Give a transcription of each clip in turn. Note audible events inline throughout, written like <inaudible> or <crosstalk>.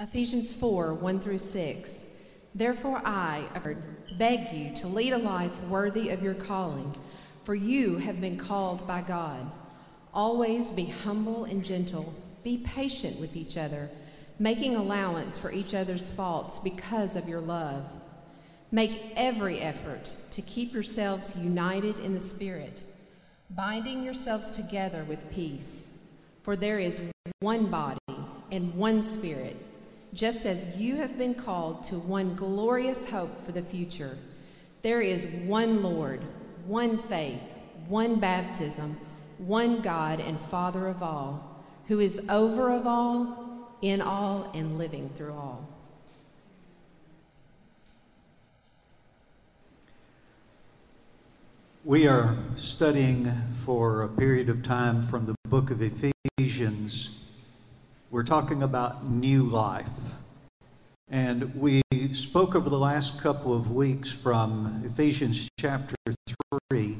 Ephesians 4 1 through 6. Therefore, I beg you to lead a life worthy of your calling, for you have been called by God. Always be humble and gentle, be patient with each other, making allowance for each other's faults because of your love. Make every effort to keep yourselves united in the Spirit, binding yourselves together with peace. For there is one body and one Spirit, just as you have been called to one glorious hope for the future. There is one Lord, one faith, one baptism, one God and Father of all, who is over of all, in all, and living through all. We are studying for a period of time from the book of Ephesians. We're talking about new life. And we spoke over the last couple of weeks from Ephesians chapter 3.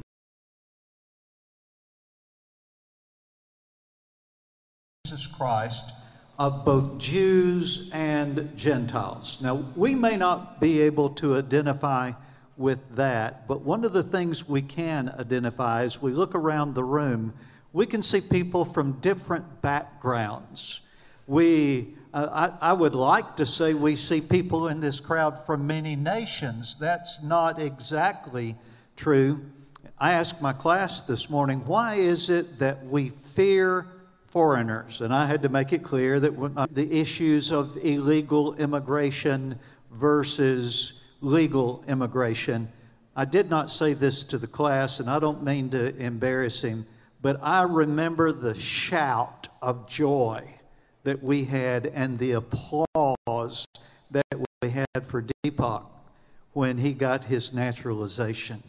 Jesus Christ of both Jews and Gentiles. Now, we may not be able to identify with that, but one of the things we can identify as we look around the room, we can see people from different backgrounds. We uh, I, I, would like to say we see people in this crowd from many nations. That's not exactly true. I asked my class this morning, why is it that we fear foreigners? And I had to make it clear that uh, the issues of illegal immigration versus legal immigration. I did not say this to the class, and I don't mean to embarrass him, but I remember the shout of joy that we had and the applause that we had for Deepak when he got his naturalization.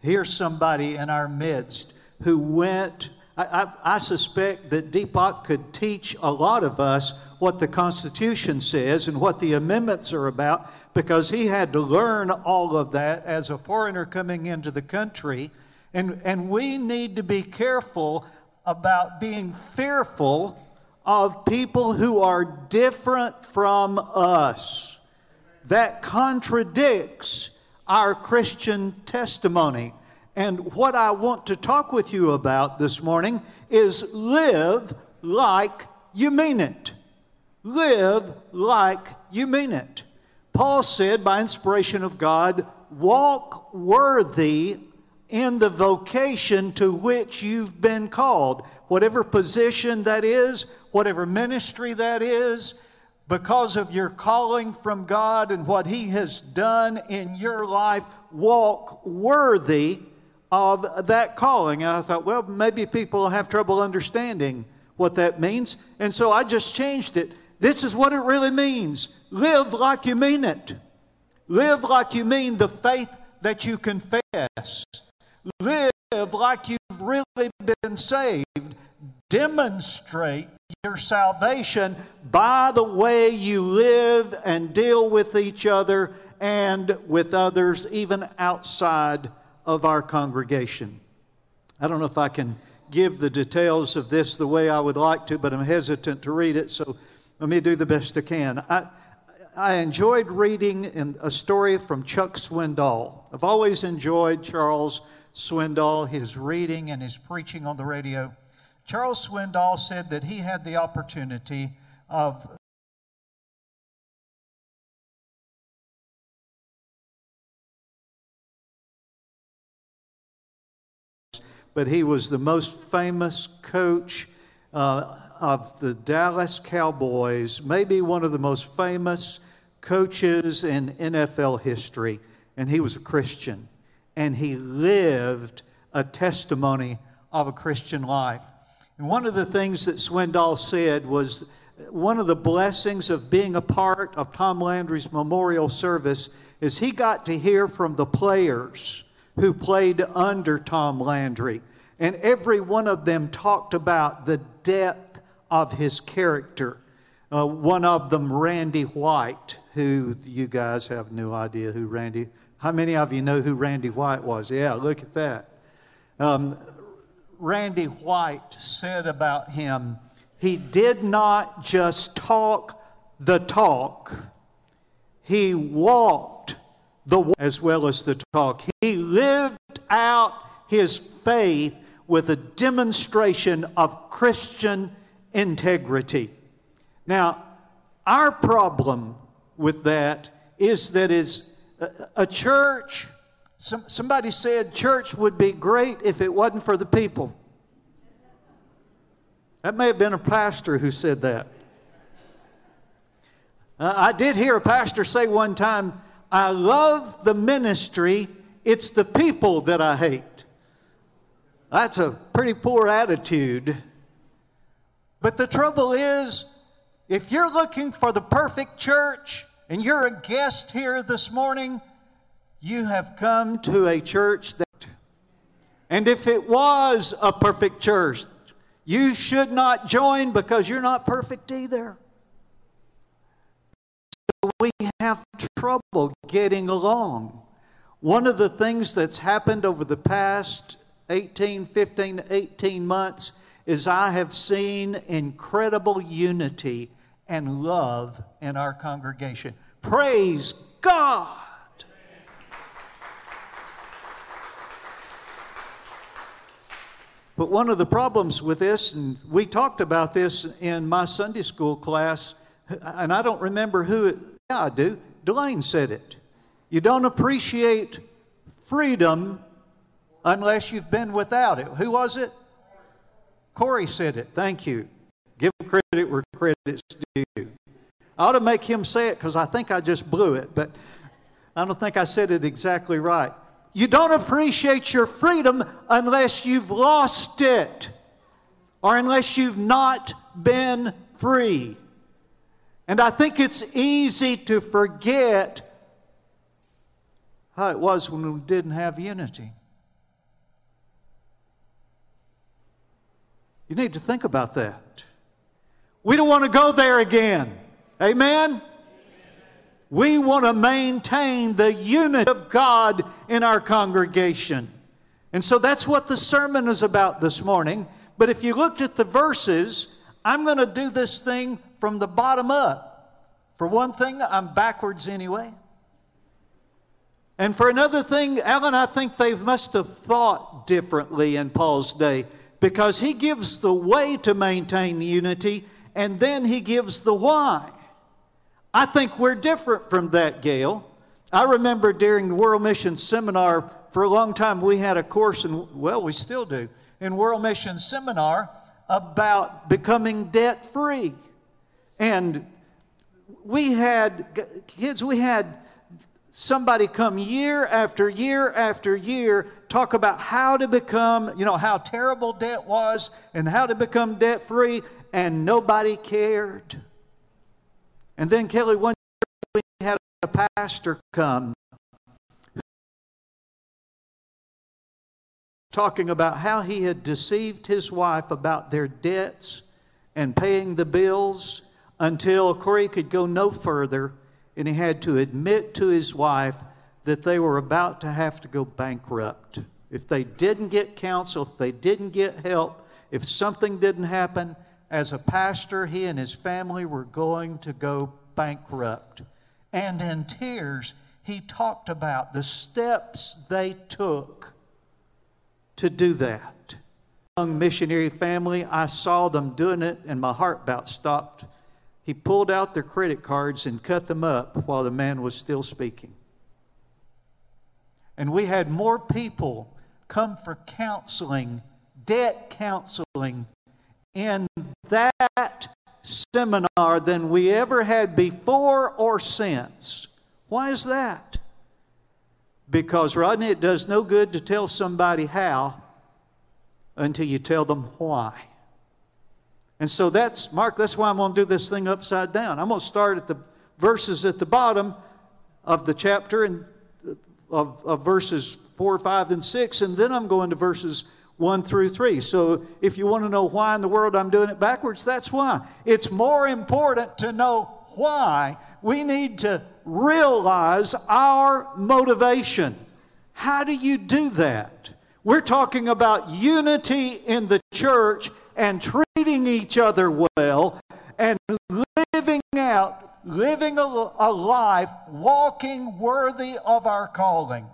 Here's somebody in our midst who went. I, I, I, suspect that Deepak could teach a lot of us what the Constitution says and what the amendments are about because he had to learn all of that as a foreigner coming into the country. And, and we need to be careful about being fearful of people who are different from us. That contradicts our Christian testimony. And what I want to talk with you about this morning is live like you mean it. Live like you mean it. Paul said, by inspiration of God, walk worthy in the vocation to which you've been called. Whatever position that is, whatever ministry that is, because of your calling from God and what He has done in your life, walk worthy of that calling. And I thought, well, maybe people have trouble understanding what that means. And so I just changed it. This is what it really means live like you mean it. Live like you mean the faith that you confess. Live like you've really been saved. Demonstrate your salvation by the way you live and deal with each other and with others, even outside of our congregation. I don't know if I can give the details of this the way I would like to, but I'm hesitant to read it, so let me do the best I can. I, I enjoyed reading a story from Chuck Swindoll. I've always enjoyed Charles Swindoll, his reading and his preaching on the radio. Charles Swindoll said that he had the opportunity of but he was the most famous coach uh, of the Dallas Cowboys, maybe one of the most famous coaches in NFL history, and he was a Christian and he lived a testimony of a Christian life. And one of the things that Swindoll said was one of the blessings of being a part of Tom Landry's memorial service is he got to hear from the players who played under Tom Landry. And every one of them talked about the depth of his character. Uh, one of them, Randy White, who you guys have no idea who Randy how many of you know who Randy White was? Yeah, look at that. Um, Randy White said about him, he did not just talk the talk, he walked the as well as the talk. He lived out his faith with a demonstration of Christian integrity. Now, our problem with that is that it's a church. Some, somebody said church would be great if it wasn't for the people. That may have been a pastor who said that. Uh, I did hear a pastor say one time, I love the ministry, it's the people that I hate. That's a pretty poor attitude. But the trouble is, if you're looking for the perfect church and you're a guest here this morning, you have come to a church that, and if it was a perfect church, you should not join because you're not perfect either. So we have trouble getting along. One of the things that's happened over the past 18, 15, 18 months is I have seen incredible unity and love in our congregation. Praise God! But one of the problems with this, and we talked about this in my Sunday school class, and I don't remember who it, yeah, I do. Delane said it. You don't appreciate freedom unless you've been without it. Who was it? Corey said it. Thank you. Give credit where credit's due. I ought to make him say it because I think I just blew it, but I don't think I said it exactly right. You don't appreciate your freedom unless you've lost it or unless you've not been free. And I think it's easy to forget how it was when we didn't have unity. You need to think about that. We don't want to go there again. Amen? We want to maintain the unity of God in our congregation. And so that's what the sermon is about this morning. But if you looked at the verses, I'm going to do this thing from the bottom up. For one thing, I'm backwards anyway. And for another thing, Alan, I think they must have thought differently in Paul's day because he gives the way to maintain unity and then he gives the why. I think we're different from that, Gail. I remember during the World Mission Seminar, for a long time, we had a course, and well, we still do, in World Mission Seminar about becoming debt free. And we had, kids, we had somebody come year after year after year talk about how to become, you know, how terrible debt was and how to become debt free, and nobody cared. And then, Kelly, one year we had a pastor come talking about how he had deceived his wife about their debts and paying the bills until Corey could go no further and he had to admit to his wife that they were about to have to go bankrupt. If they didn't get counsel, if they didn't get help, if something didn't happen, as a pastor, he and his family were going to go bankrupt. And in tears, he talked about the steps they took to do that. Young missionary family, I saw them doing it, and my heart about stopped he pulled out their credit cards and cut them up while the man was still speaking. And we had more people come for counseling, debt counseling, in that seminar than we ever had before or since. Why is that? Because, Rodney, it does no good to tell somebody how until you tell them why. And so that's, Mark, that's why I'm going to do this thing upside down. I'm going to start at the verses at the bottom of the chapter and of, of verses 4, 5, and 6, and then I'm going to verses 1 through 3. So if you want to know why in the world I'm doing it backwards, that's why. It's more important to know why. We need to realize our motivation. How do you do that? We're talking about unity in the church and treating each other well and living out living a, a life walking worthy of our calling.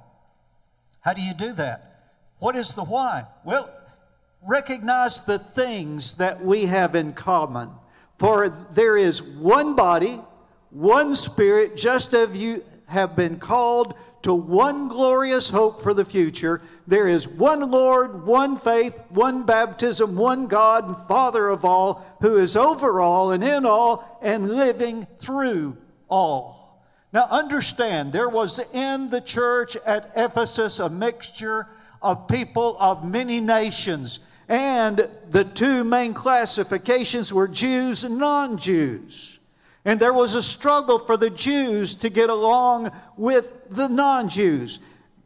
How do you do that? What is the why? Well, recognize the things that we have in common. For there is one body, one spirit, just as you have been called to one glorious hope for the future. There is one Lord, one faith, one baptism, one God and Father of all, who is over all and in all and living through all. Now understand, there was in the church at Ephesus a mixture of people of many nations. And the two main classifications were Jews and non Jews. And there was a struggle for the Jews to get along with the non Jews.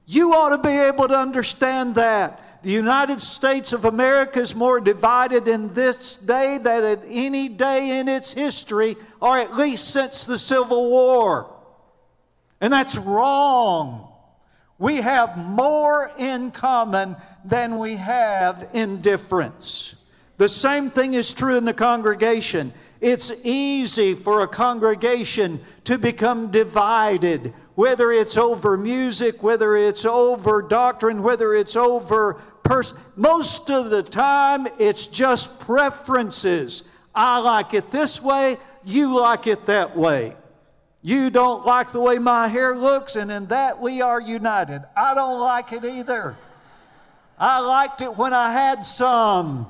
You ought to be able to understand that. The United States of America is more divided in this day than at any day in its history, or at least since the Civil War. And that's wrong. We have more in common than we have in difference. The same thing is true in the congregation. It's easy for a congregation to become divided, whether it's over music, whether it's over doctrine, whether it's over person. Most of the time, it's just preferences. I like it this way, you like it that way. You don't like the way my hair looks, and in that we are united. I don't like it either. I liked it when I had some.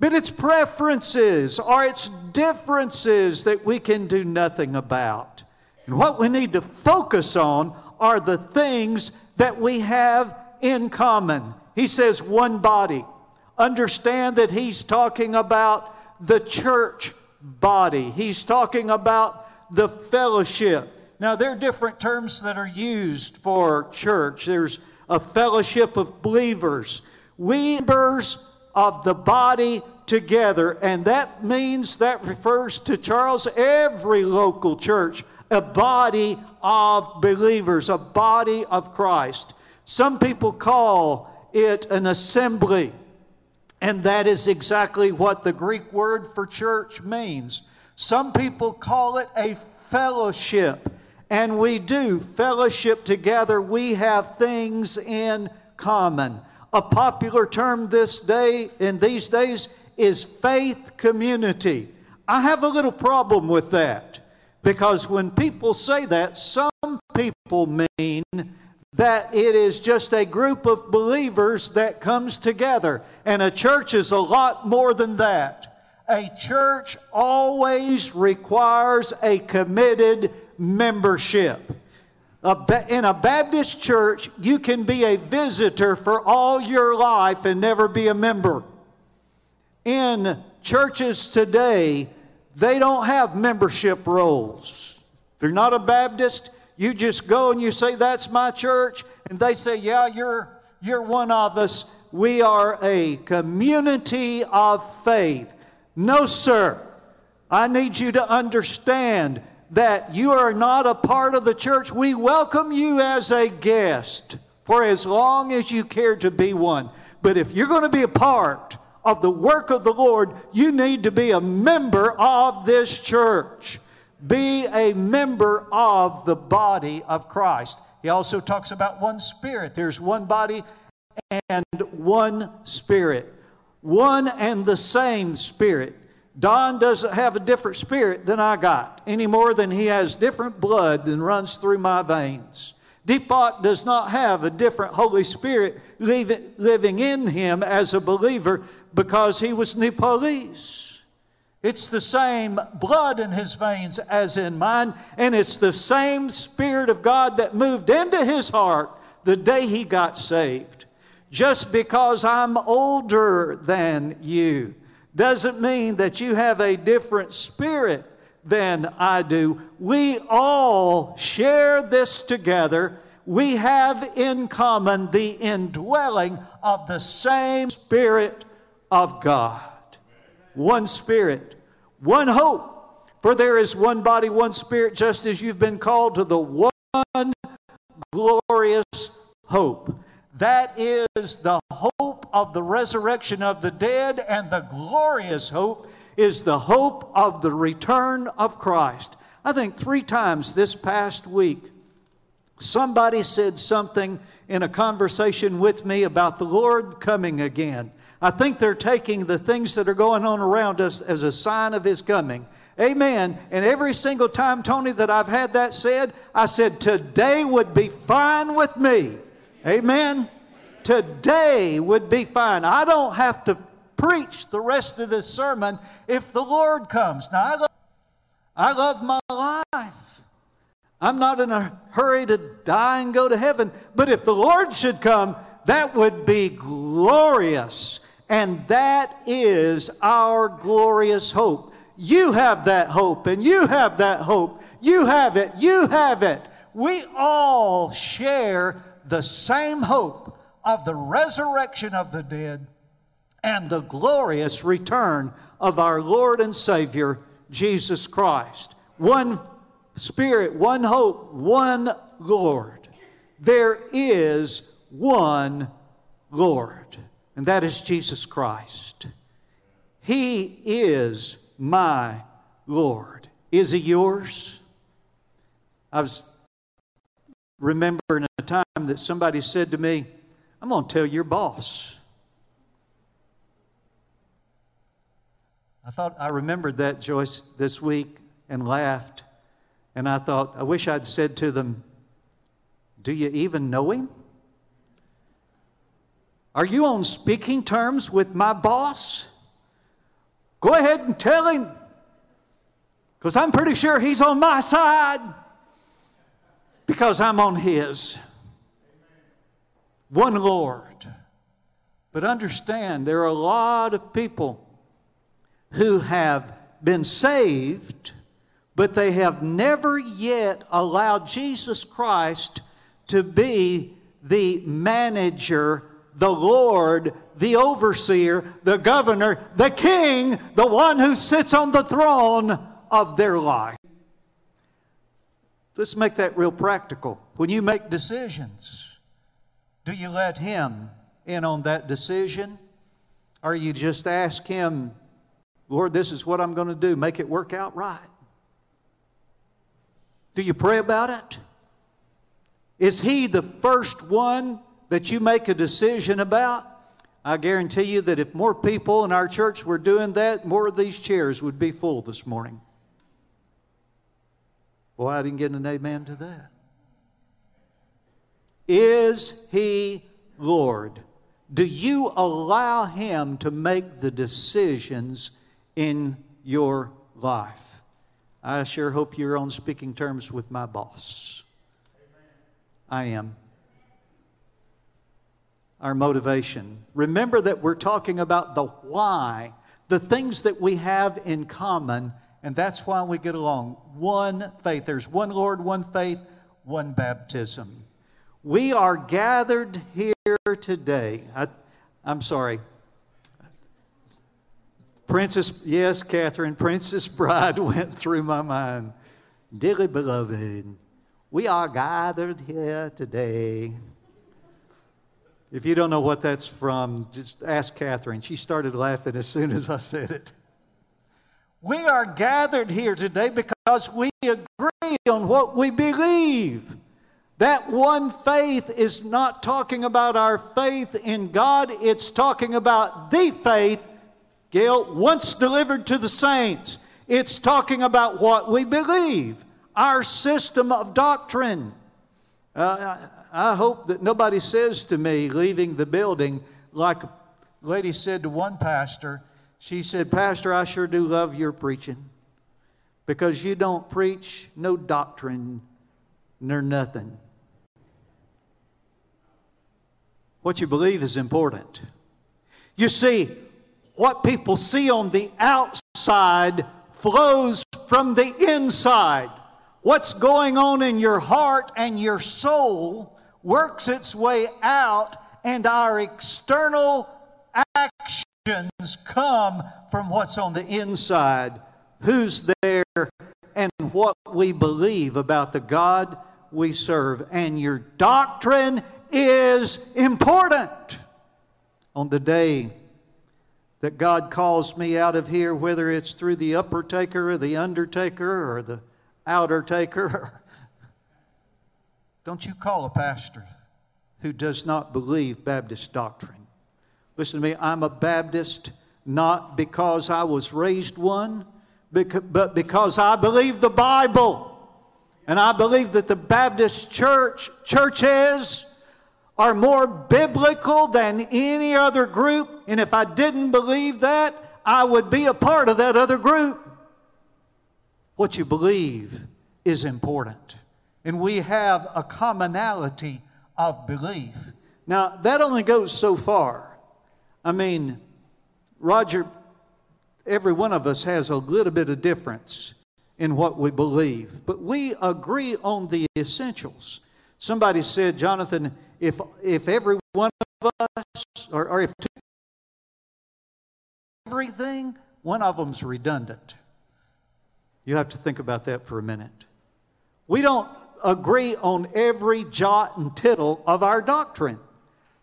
But it's preferences or it's differences that we can do nothing about. And what we need to focus on are the things that we have in common. He says, one body. Understand that he's talking about the church body, he's talking about the fellowship. Now, there are different terms that are used for church. There's a fellowship of believers. We members of the body together, and that means that refers to Charles, every local church, a body of believers, a body of Christ. Some people call it an assembly, and that is exactly what the Greek word for church means. Some people call it a fellowship. And we do fellowship together. We have things in common. A popular term this day, in these days, is faith community. I have a little problem with that because when people say that, some people mean that it is just a group of believers that comes together. And a church is a lot more than that. A church always requires a committed membership. In a Baptist church, you can be a visitor for all your life and never be a member. In churches today, they don't have membership rolls. If you're not a Baptist, you just go and you say, That's my church. And they say, Yeah, you're, you're one of us. We are a community of faith. No, sir. I need you to understand that you are not a part of the church, we welcome you as a guest for as long as you care to be one. But if you're going to be a part of the work of the Lord, you need to be a member of this church. Be a member of the body of Christ. He also talks about one spirit. There's one body and one spirit. One and the same spirit. Don doesn't have a different spirit than I got, any more than he has different blood than runs through my veins. Deepak does not have a different Holy Spirit living in him as a believer because he was Nepalese. It's the same blood in his veins as in mine, and it's the same Spirit of God that moved into his heart the day he got saved. Just because I'm older than you doesn't mean that you have a different spirit than I do. We all share this together. We have in common the indwelling of the same Spirit of God. One Spirit, one hope. For there is one body, one Spirit, just as you've been called to the one glorious hope. That is the hope of the resurrection of the dead and the glorious hope is the hope of the return of Christ. I think three times this past week, somebody said something in a conversation with me about the Lord coming again. I think they're taking the things that are going on around us as a sign of His coming. Amen. And every single time, Tony, that I've had that said, I said, today would be fine with me. Amen. Today would be fine. I don't have to preach the rest of this sermon if the Lord comes. Now, I love, I love my life. I'm not in a hurry to die and go to heaven, but if the Lord should come, that would be glorious. And that is our glorious hope. You have that hope, and you have that hope. You have it. You have it. We all share the same hope of the resurrection of the dead and the glorious return of our Lord and Savior, Jesus Christ. One Spirit, one hope, one Lord. There is one Lord, and that is Jesus Christ. He is my Lord. Is He yours? I was remembering a time that somebody said to me, I'm going to tell your boss. I thought I remembered that, Joyce, this week and laughed. And I thought, I wish I'd said to them, Do you even know him? Are you on speaking terms with my boss? Go ahead and tell him, because I'm pretty sure he's on my side, because I'm on his. One Lord. But understand, there are a lot of people who have been saved, but they have never yet allowed Jesus Christ to be the manager, the Lord, the overseer, the governor, the king, the one who sits on the throne of their life. Let's make that real practical. When you make decisions, do you let Him in on that decision? Or you just ask Him Lord, this is what I'm going to do. Make it work out right. Do you pray about it? Is He the first one that you make a decision about? I guarantee you that if more people in our church were doing that, more of these chairs would be full this morning. Boy, I didn't get an amen to that. Is He Lord? Do you allow Him to make the decisions in your life. I sure hope you're on speaking terms with my boss. Amen. I am. Our motivation. Remember that we're talking about the why, the things that we have in common, and that's why we get along. One faith. There's one Lord, one faith, one baptism. We are gathered here today. I, am sorry. Princess, yes, Catherine, Princess Bride <laughs> went through my mind. Dearly beloved, we are gathered here today. If you don't know what that's from, just ask Catherine. She started laughing as soon as I said it. We are gathered here today because we agree on what we believe. That one faith is not talking about our faith in God, it's talking about the faith Gail, once delivered to the saints, it's talking about what we believe, our system of doctrine. Uh, I hope that nobody says to me leaving the building, like a lady said to one pastor, she said, Pastor, I sure do love your preaching because you don't preach no doctrine nor nothing. What you believe is important. You see, what people see on the outside flows from the inside. What's going on in your heart and your soul works its way out, and our external actions come from what's on the inside. Who's there and what we believe about the God we serve. And your doctrine is important. On the day that God calls me out of here, whether it's through the upper taker or the undertaker or the outer taker. <laughs> Don't you call a pastor who does not believe Baptist doctrine. Listen to me, I'm a Baptist not because I was raised one, but because I believe the Bible. And I believe that the Baptist church, churches, are more biblical than any other group. And if I didn't believe that, I would be a part of that other group. What you believe is important. And we have a commonality of belief. Now, that only goes so far. I mean, Roger, every one of us has a little bit of difference in what we believe, but we agree on the essentials. Somebody said, Jonathan, if, if every one of us, or, or if two, everything, one of them's redundant. You have to think about that for a minute. We don't agree on every jot and tittle of our doctrine.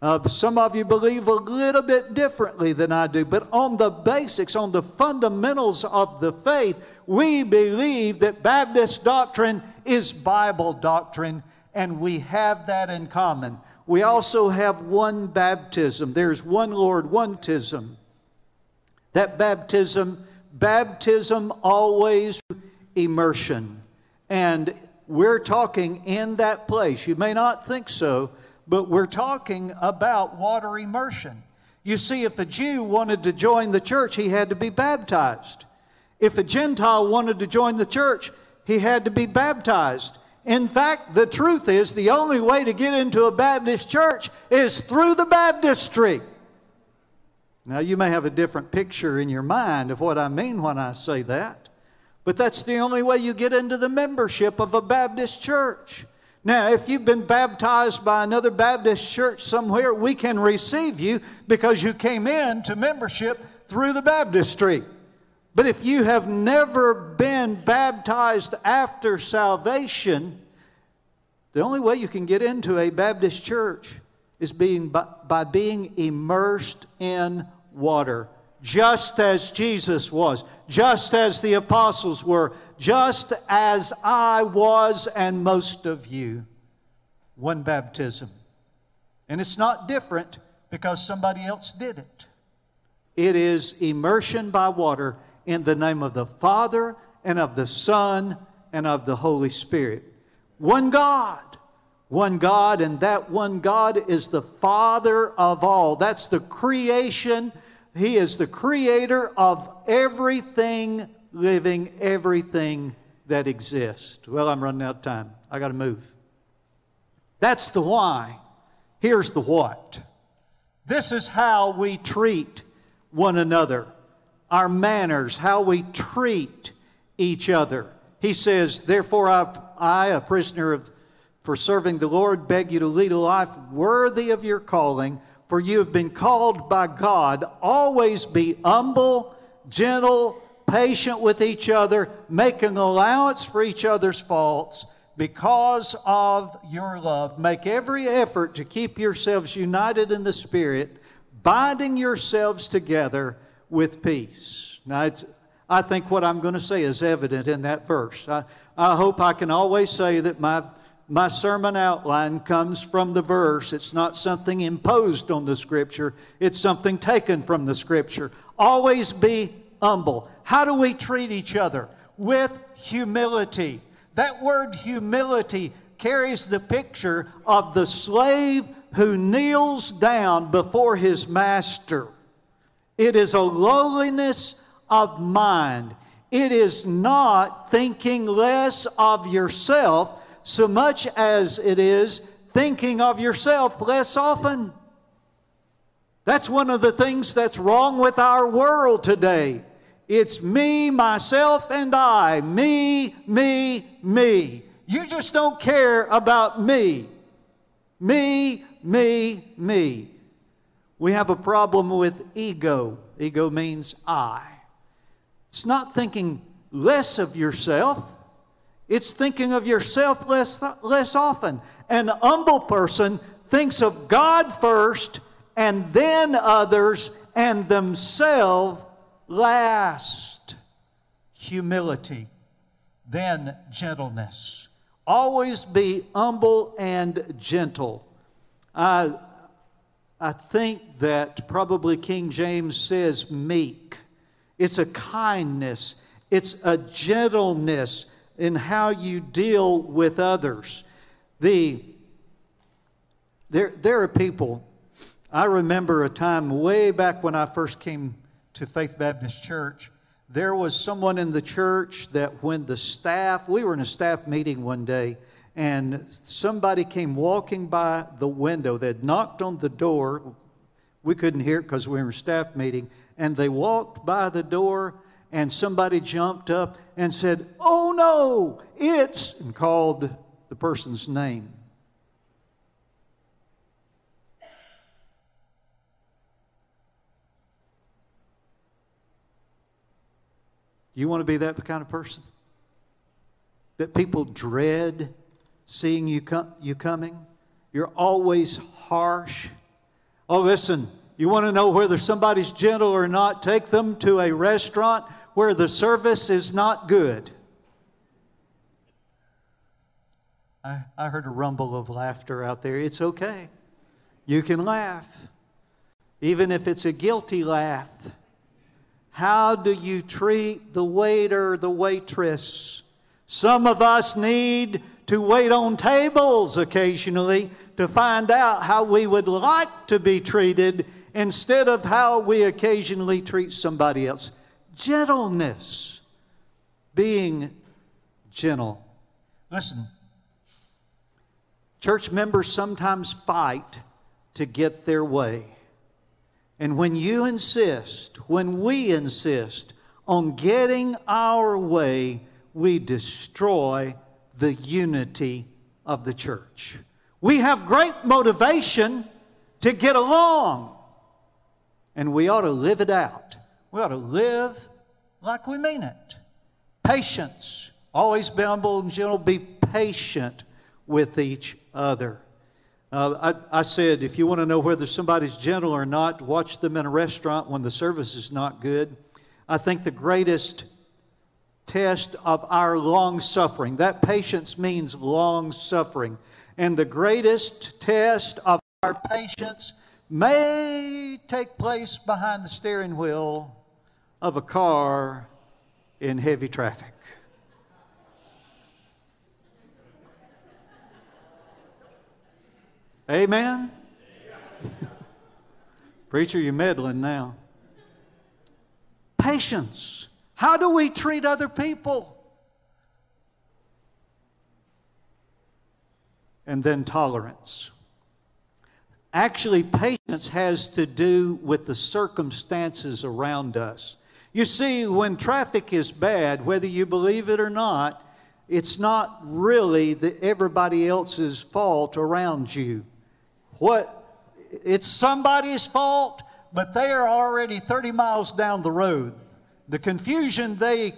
Uh, some of you believe a little bit differently than I do, but on the basics, on the fundamentals of the faith, we believe that Baptist doctrine is Bible doctrine, and we have that in common. We also have one baptism. There's one Lord, one tism. That baptism, baptism always immersion. And we're talking in that place. You may not think so, but we're talking about water immersion. You see, if a Jew wanted to join the church, he had to be baptized. If a Gentile wanted to join the church, he had to be baptized. In fact, the truth is the only way to get into a Baptist church is through the baptistry. Now, you may have a different picture in your mind of what I mean when I say that, but that's the only way you get into the membership of a Baptist church. Now, if you've been baptized by another Baptist church somewhere, we can receive you because you came in to membership through the baptistry. But if you have never been baptized after salvation, the only way you can get into a Baptist church is being by, by being immersed in water, just as Jesus was, just as the apostles were, just as I was and most of you. One baptism. And it's not different because somebody else did it. It is immersion by water in the name of the Father and of the Son and of the Holy Spirit. One God. One God, and that one God is the Father of all. That's the creation. He is the creator of everything living everything that exists. Well, I'm running out of time. I got to move. That's the why. Here's the what. This is how we treat one another, our manners, how we treat each other. He says, Therefore, I, I a prisoner of, for serving the Lord, beg you to lead a life worthy of your calling, for you have been called by God. Always be humble, gentle, patient with each other, making allowance for each other's faults because of your love. Make every effort to keep yourselves united in the Spirit, binding yourselves together with peace. Now, I think what I'm going to say is evident in that verse. I, I hope I can always say that my, my sermon outline comes from the verse. It's not something imposed on the Scripture, it's something taken from the Scripture. Always be humble. How do we treat each other? With humility. That word humility carries the picture of the slave who kneels down before his master. It is a lowliness of mind. It is not thinking less of yourself so much as it is thinking of yourself less often. That's one of the things that's wrong with our world today. It's me, myself, and I. Me, me, me. You just don't care about me. Me, me, me. We have a problem with ego. Ego means I. It's not thinking less of yourself, it's thinking of yourself less, less often. An humble person thinks of God first and then others and themselves last. Humility, then gentleness. Always be humble and gentle. I, I think that probably King James says meek. It's a kindness, it's a gentleness in how you deal with others. The, there, there are people, I remember a time way back when I first came to Faith Baptist Church. There was someone in the church that when the staff, we were in a staff meeting one day, and somebody came walking by the window. They knocked on the door. We couldn't hear it because we were in a staff meeting. And they walked by the door, and somebody jumped up and said, Oh no, it's, and called the person's name. You want to be that kind of person? That people dread seeing you, com- you coming? You're always harsh. Oh, listen, you want to know whether somebody's gentle or not? Take them to a restaurant where the service is not good. I, I heard a rumble of laughter out there. It's okay. You can laugh, even if it's a guilty laugh. How do you treat the waiter, the waitress? Some of us need to wait on tables occasionally to find out how we would like to be treated instead of how we occasionally treat somebody else. Gentleness, being gentle. Listen, church members sometimes fight to get their way. And when you insist, when we insist on getting our way, we destroy the unity of the church. We have great motivation to get along, and we ought to live it out. We ought to live like we mean it. Patience. Always be humble and gentle. Be patient with each other. Uh, I, I, said, if you want to know whether somebody's gentle or not, watch them in a restaurant when the service is not good. I think the greatest test of our long suffering, that patience means long suffering. And the greatest test of our patience may take place behind the steering wheel of a car in heavy traffic. Amen? <laughs> Preacher, you're meddling now. Patience. How do we treat other people? And then tolerance. Actually, patience has to do with the circumstances around us. You see, when traffic is bad, whether you believe it or not, it's not really the, everybody else's fault around you. What it's somebody's fault, but they are already 30 miles down the road. The confusion they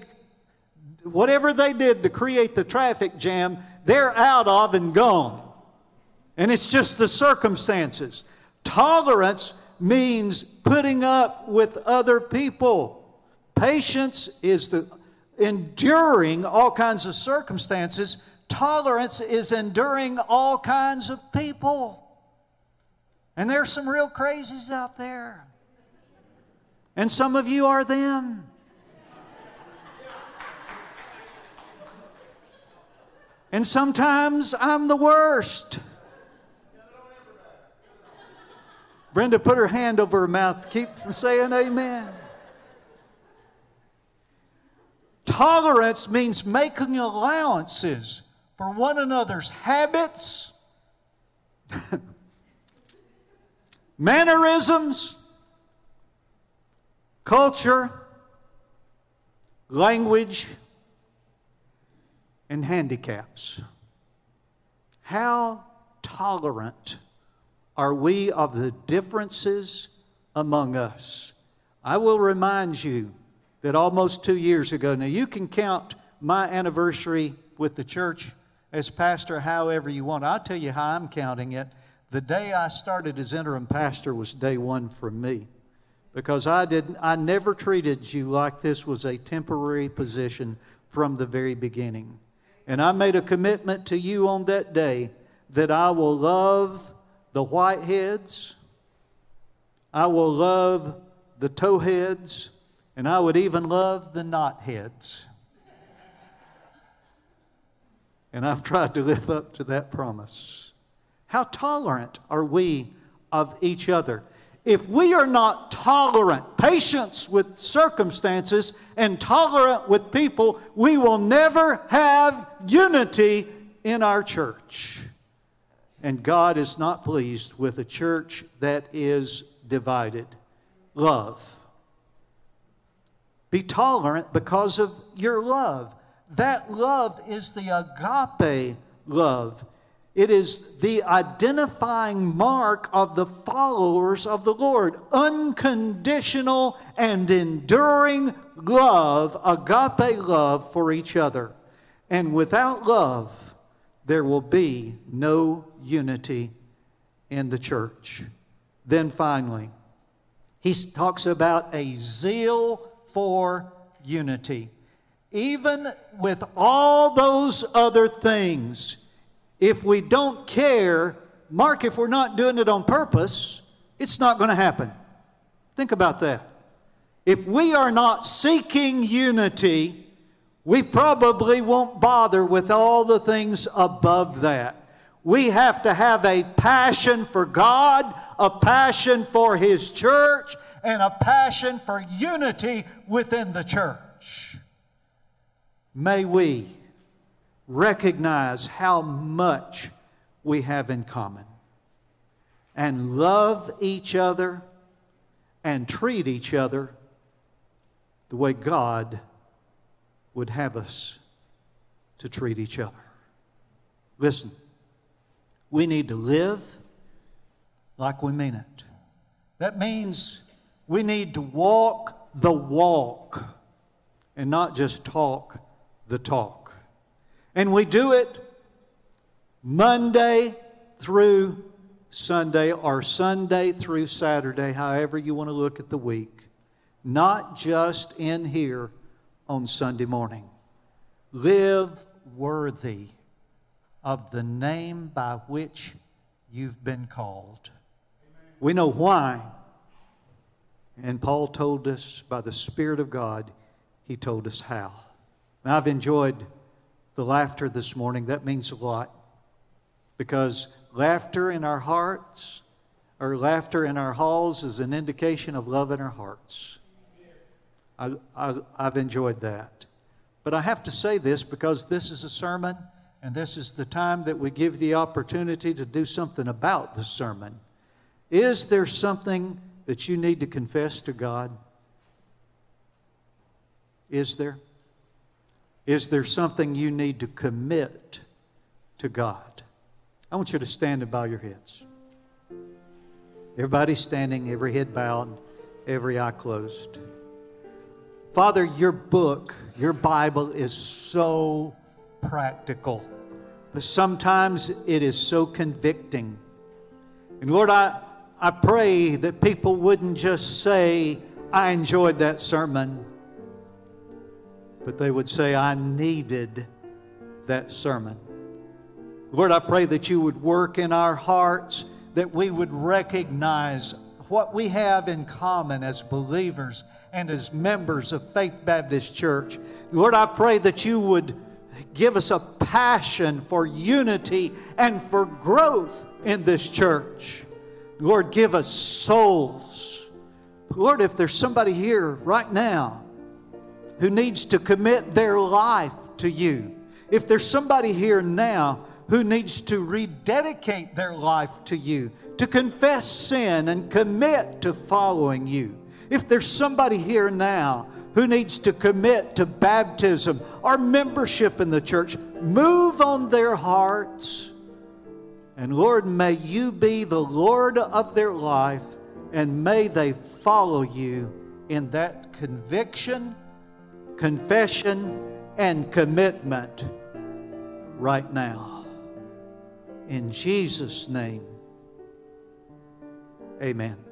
whatever they did to create the traffic jam, they're out of and gone. And it's just the circumstances. Tolerance means putting up with other people. Patience is the enduring all kinds of circumstances. Tolerance is enduring all kinds of people. And there's some real crazies out there. And some of you are them. And sometimes I'm the worst. Brenda put her hand over her mouth, keep from saying amen. Tolerance means making allowances for one another's habits, <laughs> mannerisms, culture, language, and handicaps. How tolerant are we of the differences among us? I will remind you that almost two years ago, now you can count my anniversary with the church as pastor however you want. I'll tell you how I'm counting it. The day I started as interim pastor was day one for me because I didn't, I never treated you like this was a temporary position from the very beginning. And I made a commitment to you on that day that I will love the whiteheads, I will love the towheads, and I would even love the knotheads. And I've tried to live up to that promise. How tolerant are we of each other? if we are not tolerant, patience with circumstances, and tolerant with people, we will never have unity in our church. And God is not pleased with a church that is divided. Love. Be tolerant because of your love. That love is the agape love. It is the identifying mark of the followers of the Lord. Unconditional and enduring love, agape love for each other. And without love, there will be no unity in the church. Then finally, he talks about a zeal for unity. Even with all those other things, if we don't care, Mark, if we're not doing it on purpose, it's not going to happen. Think about that. If we are not seeking unity, we probably won't bother with all the things above that. We have to have a passion for God, a passion for His church, and a passion for unity within the church. May we recognize how much we have in common and love each other and treat each other the way God would have us to treat each other. Listen, we need to live like we mean it. That means we need to walk the walk and not just talk the talk. And we do it Monday through Sunday or Sunday through Saturday, however you want to look at the week, not just in here on Sunday morning. Live worthy of the name by which you've been called. We know why. And Paul told us by the Spirit of God, he told us how. Now, I've enjoyed the laughter this morning, that means a lot. Because laughter in our hearts or laughter in our halls is an indication of love in our hearts. I, I, I've enjoyed that. But I have to say this because this is a sermon and this is the time that we give the opportunity to do something about the sermon. Is there something that you need to confess to God? Is there? Is there something you need to commit to God? I want you to stand and bow your heads. Everybody standing, every head bowed, every eye closed. Father, your book, your Bible is so practical, but sometimes it is so convicting. And Lord, I, I pray that people wouldn't just say, I enjoyed that sermon but they would say, I needed that sermon. Lord, I pray that you would work in our hearts, that we would recognize what we have in common as believers and as members of Faith Baptist Church. Lord, I pray that you would give us a passion for unity and for growth in this church. Lord, give us souls. Lord, if there's somebody here right now who needs to commit their life to you, if there's somebody here now who needs to rededicate their life to you, to confess sin and commit to following you, if there's somebody here now who needs to commit to baptism or membership in the church, move on their hearts. And Lord, may you be the Lord of their life and may they follow you in that conviction confession, and commitment right now. In Jesus' name, amen.